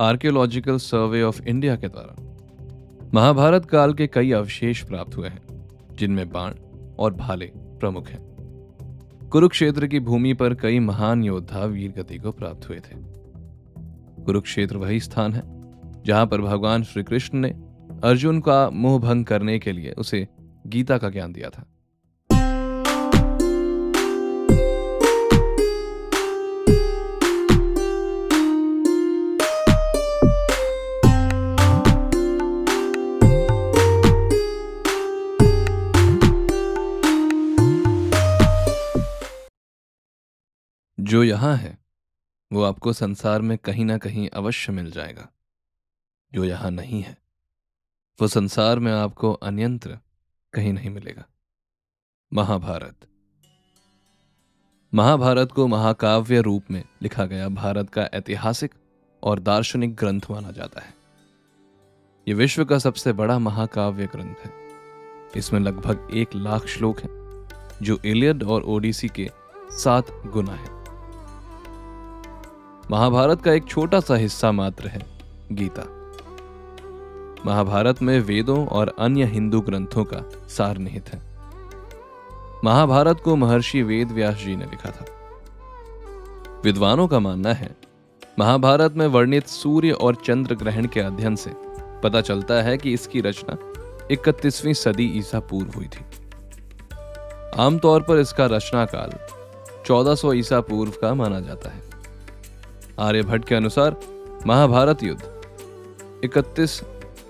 Archaeological survey of India के द्वारा। महाभारत काल के कई अवशेष प्राप्त हुए हैं, जिनमें बाण और भाले प्रमुख हैं। कुरुक्षेत्र की भूमि पर कई महान योद्धा वीर गति को प्राप्त हुए थे। कुरुक्षेत्र वही स्थान है, जहाँ पर भगवान श्री कृष्ण ने अर्जुन का मोह भंग करने के लिए उसे गीता का ज्ञान दिया था। जो यहाँ है, वो आपको संसार में कहीं ना कहीं अवश्य मिल जाएगा। जो यहाँ नहीं है, वो संसार में आपको अन्यंत्र कहीं नहीं मिलेगा। महाभारत। महाभारत को महाकाव्य रूप में लिखा गया भारत का ऐतिहासिक और दार्शनिक ग्रंथ माना जाता है। यह विश्व का सबसे बड़ा महाकाव्य ग्रंथ है। इसमें लगभग एक लाख श्लोक हैं, जो इलियड और ओडिसी के सात गुना है। महाभारत का एक छोटा सा हिस्सा मात्र है, गीता। महाभारत में वेदों और अन्य हिंदू ग्रंथों का सार निहित है। महाभारत को महर्षि वेद व्यास जी ने लिखा था। विद्वानों का मानना है, महाभारत में वर्णित सूर्य और चंद्र ग्रहण के अध्ययन से पता चलता है कि इसकी रचना इकतीसवीं सदी ईसा पूर्व हुई थी। आमतौर पर इसका रचना काल 1400 ईसा पूर्व का माना जाता है। आर्यभट्ट के अनुसार महाभारत युद्ध इकतीस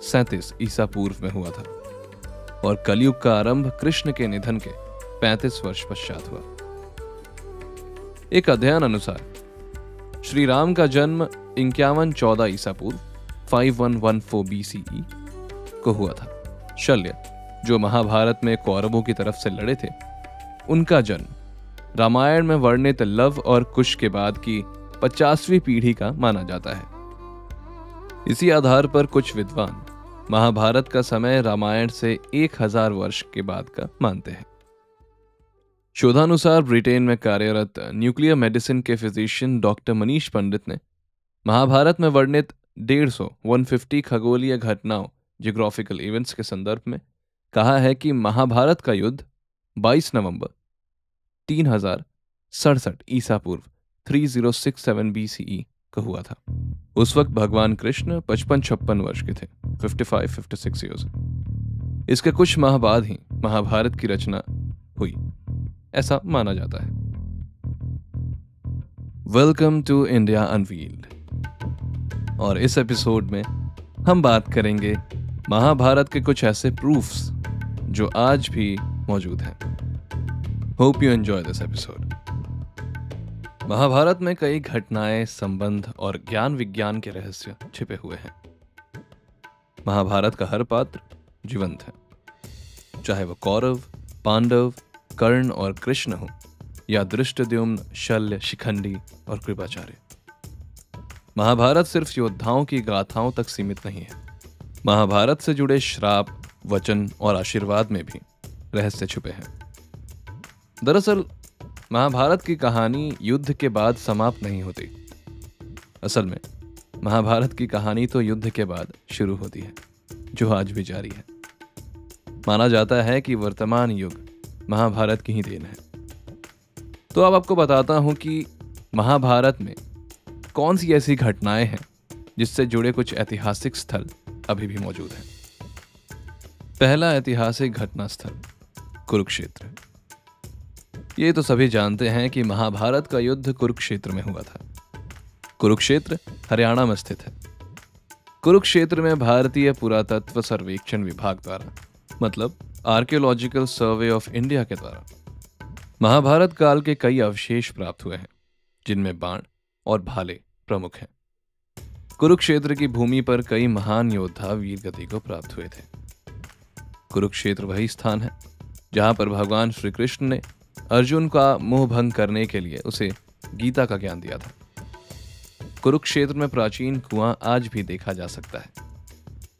सैतीस ईसा पूर्व में हुआ था और कलयुग का आरंभ कृष्ण के निधन के 35 वर्ष पश्चात हुआ। एक अध्ययन अनुसार श्री राम का जन्म इक्यावन चौदह ईसा पूर्व five one one four B C को हुआ था। शल्य, जो महाभारत में कौरवों की तरफ़ से लड़े थे, उनका जन्म रामायण में वर्णित लव और कुश के बाद की पचासवीं पीढ़ी का माना जाता है। इसी आधार पर कुछ विद्वान महाभारत का समय रामायण से एक हज़ार वर्ष के बाद का मानते हैं। शोधानुसार ब्रिटेन में कार्यरत न्यूक्लियर मेडिसिन के फिजिशियन डॉक्टर मनीष पंडित ने महाभारत में वर्णित डेढ़ सौ, वन फिफ्टी खगोलीय घटनाओं जियोग्राफिकल इवेंट्स के संदर्भ में कहा है कि महाभारत का युद्ध 22 नवंबर, तीन हज़ार सड़सठ ईसा पूर्व 3067 BCE का हुआ था। उस वक्त भगवान कृष्ण पचपन छप्पन वर्ष के थे 55 56 इयर्स इसके कुछ माह बाद ही महाभारत की रचना हुई। ऐसा माना जाता है। वेलकम टू इंडिया अनवील्ड और इस एपिसोड में हम बात करेंगे महाभारत के कुछ ऐसे प्रूफ्स जो आज भी मौजूद हैं। Hope you enjoy this episode Mahabharat में कई घटनाएँ, संबंध और ज्ञान विज्ञान के रहस्य छिपे हुए हैं। महाभारत का हर पात्र जीवंत है। चाहे वह कौरव, पांडव, कर्ण और कृष्ण हो, या दृष्टद्युम्न, शल्य, शिखंडी और कृपाचार्य। महाभारत सिर्फ़ योद्धाओं की गाथाओं तक सीमित नहीं है। महाभारत से जुड़े श्राप, वचन और आशीर्वाद में भी रहस्य छुपे हैं। दरअसल महाभारत की कहानी युद्ध के बाद समाप्त नहीं होती। असल में, महाभारत की कहानी तो युद्ध के बाद शुरू होती है, जो आज भी जारी है। माना जाता है कि वर्तमान युग महाभारत की ही देन है। तो अब आपको बताता हूँ कि महाभारत में कौन सी ऐसी घटनाएँ हैं, जिससे जुड़े कुछ ऐतिहासिक स्थल अभी भी मौजूद हैं। पहला ऐतिहासिक घटना स्थल कुरुक्षेत्र। ये तो सभी जानते हैं कि महाभारत का युद्ध कुरुक्षेत्र में हुआ था। कुरुक्षेत्र हरियाणा में स्थित है। कुरुक्षेत्र में भारतीय पुरातत्व सर्वेक्षण विभाग द्वारा मतलब आर्कियोलॉजिकल सर्वे ऑफ़ इंडिया के द्वारा, महाभारत काल के कई अवशेष प्राप्त हुए हैं, जिनमें बाण और भाले प्रमुख हैं। कुरुक्षेत्र की भूमि पर कई महान योद्धा वीर गति को प्राप्त हुए थे। कुरुक्षेत्र वही स्थान है, जहाँ पर भगवान श्री कृष्ण ने अर्जुन का मोह भंग करने के लिए उसे गीता का ज्ञान दिया था। कुरुक्षेत्र में प्राचीन कुआँ आज भी देखा जा सकता है।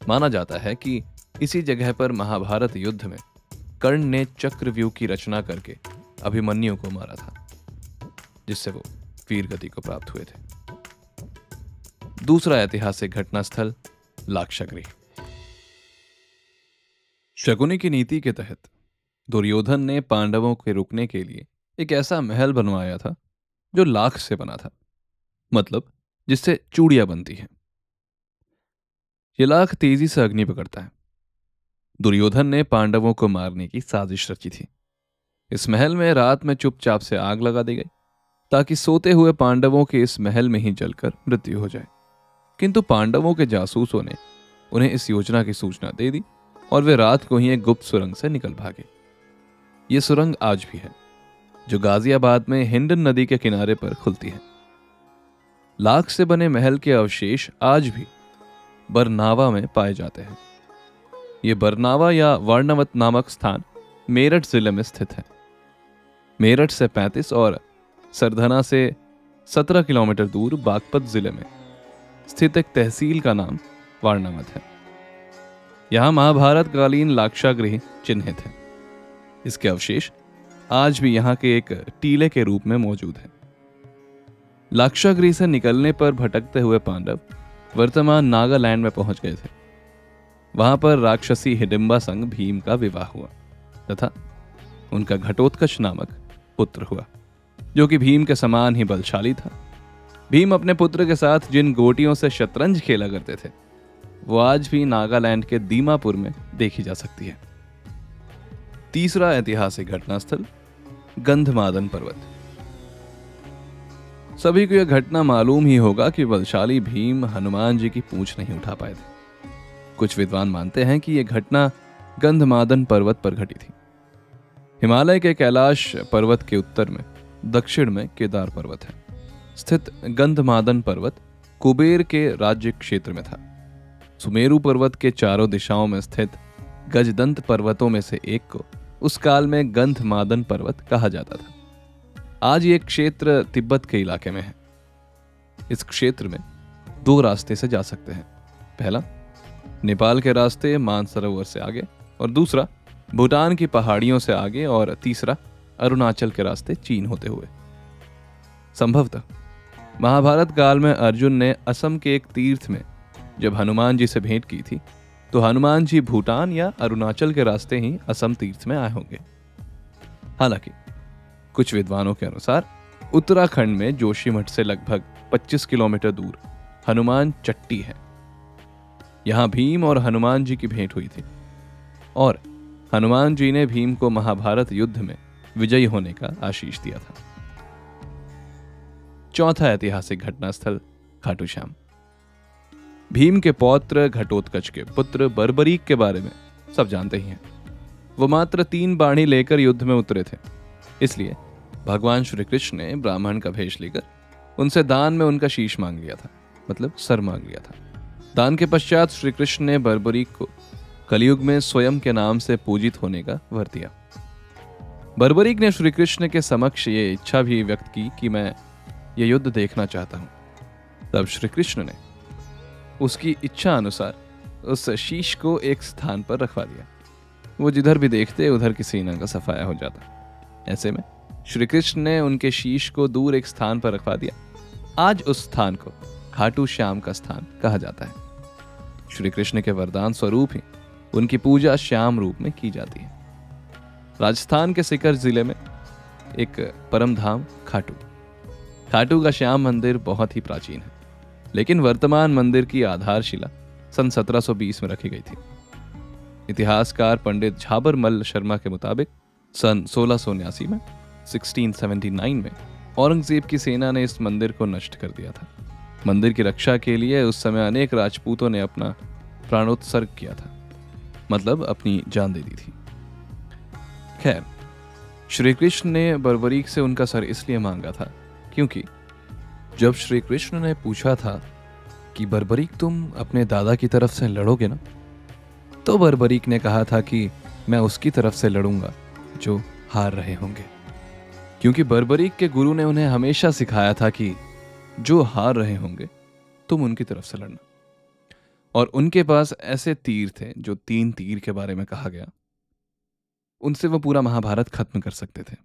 माना जाता है कि इसी जगह पर महाभारत युद्ध में कर्ण ने चक्रव्यूह की रचना करके अभिमन्यु को मारा था, जिससे वो वीर गति को प्राप्त हुए थे। दूसरा ऐतिहासिक घटनास्थल लाक्षागृह। शकुनी की नीति के तहत दुर्योधन ने पांडवों के रुकने के लिए एक ऐसा महल बनवाया था, जो लाख से बना था मतलब जिससे चूड़ियाँ बनती हैं। यह लाख तेज़ी से अग्नि पकड़ता है। दुर्योधन ने पांडवों को मारने की साजिश रची थी। इस महल में रात में चुपचाप से आग लगा दी गई, ताकि सोते हुए पांडवों के इस महल में ही जलकर मृत्यु हो जाए। किंतु पांडवों के जासूसों ने उन्हें इस योजना की सूचना दे दी और वे रात को ही एक गुप्त सुरंग से निकल भागे। ये सुरंग आज भी है, जो गाजियाबाद में हिंडन नदी के किनारे पर खुलती है। लाख से बने महल के अवशेष आज भी बरनावा में पाए जाते हैं। ये बरनावा या वर्णवत नामक स्थान मेरठ ज़िले में स्थित है। मेरठ से 35 और सरधना से 17 किलोमीटर दूर बागपत ज़िले में स्थित एक तहसील का नाम वारणावत है। यहाँ महाभारत कालीन लाक्षागृह चिन्हित है। इसके अवशेष आज भी यहाँ के एक टीले के रूप में मौजूद है। लाक्षागृह से निकलने पर भटकते हुए पांडव वर्तमान नागालैंड में पहुँच गए थे। वहाँ पर राक्षसी हिडिम्बा संग भीम का विवाह हुआ तथा उनका घटोत्कच नामक पुत्र हुआ, जो कि भीम के समान ही बलशाली था। भीम अपने पुत्र के साथ जिन गोटियों से शतरंज खेला करते थे, वो आज भी नागालैंड के दीमापुर में देखी जा सकती है। तीसरा ऐतिहासिक घटनास्थल गंधमादन पर्वत। सभी को यह घटना मालूम ही होगा कि बलशाली भीम हनुमान जी की पूछ नहीं उठा पाए थे। कुछ विद्वान मानते हैं कि यह घटना गंधमादन पर्वत पर घटी थी। हिमालय के कैलाश पर्वत के उत्तर में, दक्षिण में केदार पर्वत है। स्थित गंधमादन पर्वत कुबेर के राज्य क्षेत्र में था। सुमेरु पर्वत के चारों दिशाओं में स्थित गजदंत पर्वतों में से एक को उस काल में गंधमादन पर्वत कहा जाता था। आज ये क्षेत्र तिब्बत के इलाके में है। इस क्षेत्र में दो रास्ते से जा सकते हैं। पहला, नेपाल के रास्ते मानसरोवर से आगे और दूसरा, भूटान की पहाड़ियों से आगे और तीसरा, अरुणाचल के रास्ते चीन होते हुए। संभवतः, महाभारत काल में अर्जुन ने असम के एक तीर्थ में जब हनुमान जी से भेंट की थी तो हनुमान जी भूटान या अरुणाचल के रास्ते ही असम तीर्थ में आए होंगे। हालाँकि, कुछ विद्वानों के अनुसार, उत्तराखंड में जोशीमठ से लगभग 25 किलोमीटर दूर हनुमान चट्टी है। यहाँ भीम और हनुमान जी की भेंट हुई थी। और हनुमान जी ने भीम को महाभारत युद्ध में विजयी होने का आशीष दिया था। चौथा ऐतिहासिक घटनास्थल खाटू श्याम भीम के पौत्र घटोत्कच के पुत्र बर्बरीक के बारे में सब जानते ही हैं। वो मात्र तीन बाणी लेकर युद्ध में उतरे थे। इसलिए भगवान श्री कृष्ण ने ब्राह्मण का भेष लेकर उनसे दान में उनका शीश मांग लिया था मतलब सर मांग लिया था। दान के पश्चात श्री कृष्ण ने बर्बरीक को कलयुग में स्वयं के नाम से पूजित होने का वर दिया। बर्बरीक ने श्री कृष्ण के समक्ष ये इच्छा भी व्यक्त की कि मैं ये युद्ध देखना चाहता हूँ। तब श्री कृष्ण ने उसकी इच्छा अनुसार उस शीश को एक स्थान पर रखवा दिया। वो जिधर भी देखते, उधर की सीना का सफाया हो जाता। ऐसे में श्री कृष्ण ने उनके शीश को दूर एक स्थान पर रखवा दिया। आज उस स्थान को खाटू श्याम का स्थान कहा जाता है। श्री कृष्ण के वरदान स्वरूप ही उनकी पूजा श्याम रूप में की जाती है। राजस्थान के सिकर ज़िले में एक परमधाम खाटू। खाटू का श्याम मंदिर बहुत ही प्राचीन है। लेकिन वर्तमान मंदिर की आधारशिला सन 1720 में रखी गई थी। इतिहासकार पंडित झाबर मल्ल शर्मा के मुताबिक सन सोलह में 1679 में औरंगज़ेब की सेना ने इस मंदिर को नष्ट कर दिया था। मंदिर की रक्षा के लिए उस समय अनेक राजपूतों ने अपना प्राणोत्सर्ग किया था। मतलब अपनी जान दे दी थी। खैर श्री कृष्ण ने बर्बरीक से उनका सर इसलिए मांगा था क्योंकि जब श्री कृष्ण ने पूछा था कि बर्बरीक तुम अपने दादा की तरफ़ से लड़ोगे ना? तो बर्बरीक ने कहा था कि मैं उसकी तरफ़ से लड़ूँगा, जो हार रहे होंगे। क्योंकि बर्बरीक के गुरु ने उन्हें हमेशा सिखाया था कि जो हार रहे होंगे, तुम उनकी तरफ़ से लड़ना। और उनके पास ऐसे तीर थे, जो तीन तीर के बारे में कहा गया। उनसे वो पूरा महाभारत खत्म कर सकते थे।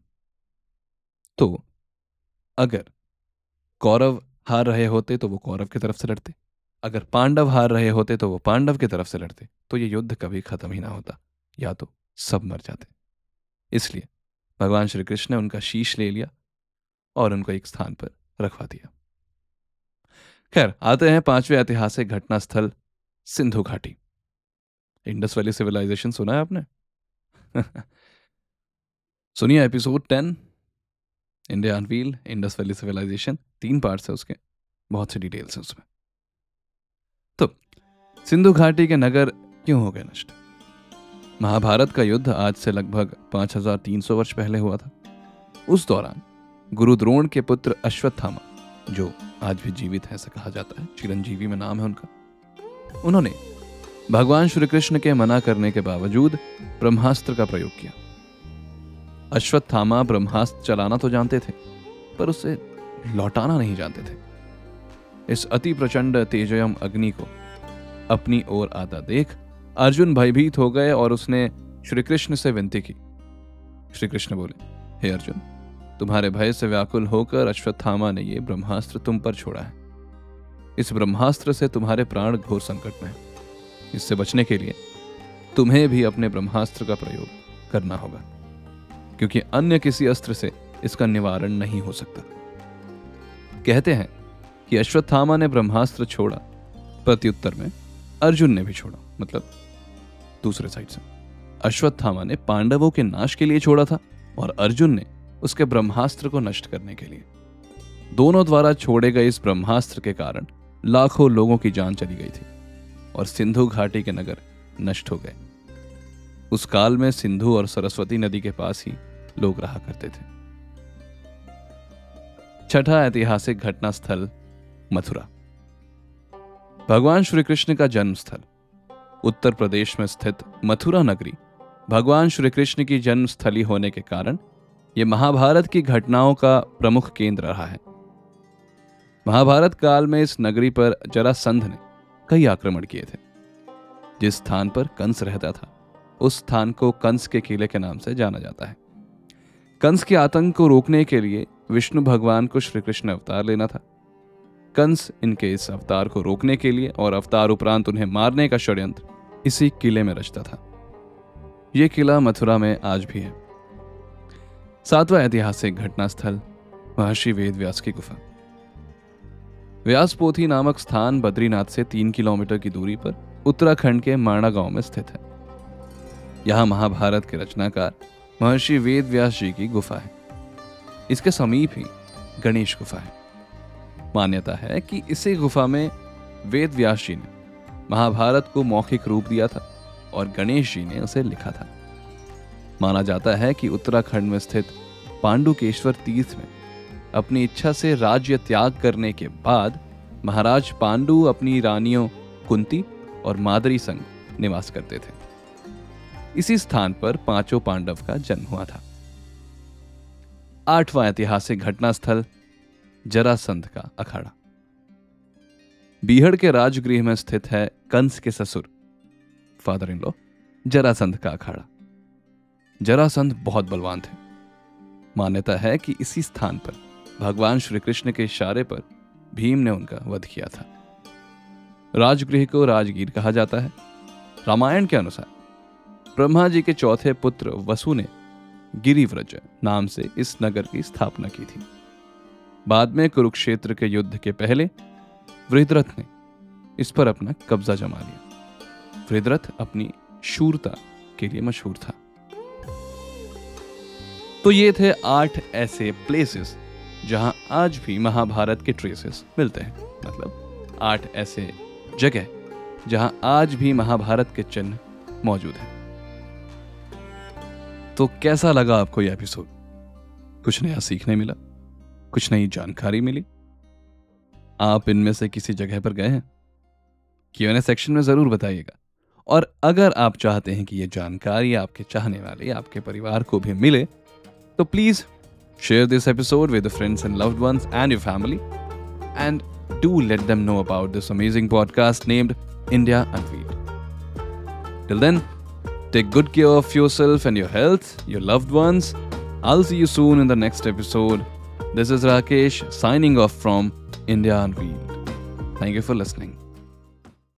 तो अगर कौरव हार रहे होते तो वो कौरव की तरफ़ से लड़ते। अगर पांडव हार रहे होते तो वो पांडव की तरफ़ से लड़ते। तो ये युद्ध कभी खत्म ही ना होता, या तो सब मर जाते। इसलिए भगवान श्री कृष्ण ने उनका शीश ले लिया और उनको एक स्थान पर रखवा दिया। खैर, आते हैं पाँचवें ऐतिहासिक घटना स्थल सिंधु घाटी। इंडस वैली सिविलाइजेशन सुना है आपने? सुनिए episode ten. India unveil Indus valley civilisation तीन पार्ट्स है उसके, बहुत सी डिटेल्स है उसमें। तो सिंधु घाटी के नगर क्यों हो गए नष्ट? महाभारत का युद्ध आज से लगभग 5300 वर्ष पहले हुआ था। उस दौरान गुरु द्रोण के पुत्र अश्वत्थामा, जो आज भी जीवित है ऐसा कहा जाता है, चिरंजीवी में नाम है उनका, उन्होंने भगवान श्री कृष्ण के मना करने के बावजूद ब्रह्मास्त्र का प्रयोग किया। अश्वत्थामा ब्रह्मास्त्र चलाना तो जानते थे, पर उसे लौटाना नहीं जानते थे। इस अति प्रचंड तेजयम अग्नि को अपनी ओर आता देख अर्जुन भयभीत हो गए और उसने श्री कृष्ण से विनती की। श्री कृष्ण बोले, हे अर्जुन, तुम्हारे भय से व्याकुल होकर अश्वत्थामा ने यह ब्रह्मास्त्र तुम पर छोड़ा है। इस ब्रह्मास्त्र से तुम्हारे प्राण घोर संकट में है। इससे बचने के लिए तुम्हें भी अपने ब्रह्मास्त्र का प्रयोग करना होगा। क्योंकि अन्य किसी अस्त्र से इसका निवारण नहीं हो सकता। कहते हैं कि अश्वत्थामा ने ब्रह्मास्त्र छोड़ा, प्रत्युत्तर में अर्जुन ने भी छोड़ा मतलब दूसरे साइड से। अश्वत्थामा ने पांडवों के नाश के लिए छोड़ा था और अर्जुन ने उसके ब्रह्मास्त्र को नष्ट करने के लिए। दोनों द्वारा छोड़े गए इस ब्रह्मास्त्र के कारण लाखों लोगों की जान चली गई थी और सिंधु घाटी के नगर नष्ट हो गए। उस काल में सिंधु और सरस्वती नदी के पास ही लोग रहा करते थे। छठा ऐतिहासिक घटना स्थल मथुरा। भगवान श्री कृष्ण का जन्म स्थल उत्तर प्रदेश में स्थित मथुरा नगरी भगवान श्री कृष्ण की जन्म स्थली होने के कारण यह महाभारत की घटनाओं का प्रमुख केंद्र रहा है। महाभारत काल में इस नगरी पर जरासंध ने कई आक्रमण किए थे। जिस स्थान पर कंस रहता था उस स्थान को कंस के किले के नाम से जाना जाता है। कंस के आतंक को रोकने के लिए विष्णु भगवान को श्री कृष्ण अवतार लेना था। कंस इनके इस अवतार को रोकने के लिए और अवतार उपरांत उन्हें मारने का षड्यंत्र इसी किले में रचता था। यह किला मथुरा में आज भी है। सातवां ऐतिहासिक घटना स्थल महर्षि वेद व्यास की गुफा। व्यासपोथी नामक स्थान बद्रीनाथ से तीन किलोमीटर की दूरी पर उत्तराखंड के माणा गाँव में स्थित है। यहाँ महाभारत के रचनाकार महर्षि वेद व्यास जी की गुफा है। इसके समीप ही गणेश गुफा है। मान्यता है कि इसी गुफा में वेद व्यास जी ने महाभारत को मौखिक रूप दिया था और गणेश जी ने उसे लिखा था। माना जाता है कि उत्तराखंड में स्थित पांडुकेश्वर तीर्थ में अपनी इच्छा से राज्य त्याग करने के बाद महाराज पांडु अपनी रानियों कुंती और मादरी संग निवास करते थे। इसी स्थान पर पाँचों पांडव का जन्म हुआ था। आठवां ऐतिहासिक घटनास्थल, जरासंध का अखाड़ा। बीहड़ के राजगृह में स्थित है कंस के ससुर फादर इन लॉ जरासंध का अखाड़ा। जरासंध बहुत बलवान थे। मान्यता है कि इसी स्थान पर भगवान श्री कृष्ण के इशारे पर भीम ने उनका वध किया था। राजगृह को राजगीर कहा जाता है। रामायण के अनुसार ब्रह्मा जी के चौथे पुत्र वसु ने गिरिव्रज नाम से इस नगर की स्थापना की थी। बाद में कुरुक्षेत्र के युद्ध के पहले वृद्रथ ने इस पर अपना कब्जा जमा लिया। वृद्रथ अपनी शूरता के लिए मशहूर था। तो ये थे आठ ऐसे प्लेसेस जहाँ आज भी महाभारत के ट्रेसेस मिलते हैं। मतलब आठ ऐसे जगह जहाँ आज भी महाभारत के चिन्ह मौजूद हैं। तो कैसा लगा आपको यह एपिसोड कुछ नया सीखने मिला? कुछ नई जानकारी मिली? आप इनमें से किसी जगह पर गए हैं? क्यों सेक्शन में ज़रूर बताइएगा। और अगर आप चाहते हैं कि यह जानकारी आपके चाहने वाले, आपके परिवार को भी मिले तो please share this episode with friends and loved ones and your family and do let them know about this amazing podcast named India unveiled till then take good care of yourself and your health, your loved ones. I'll see you soon in the next episode. This is Rakesh signing off from India Unveiled. Thank you for listening.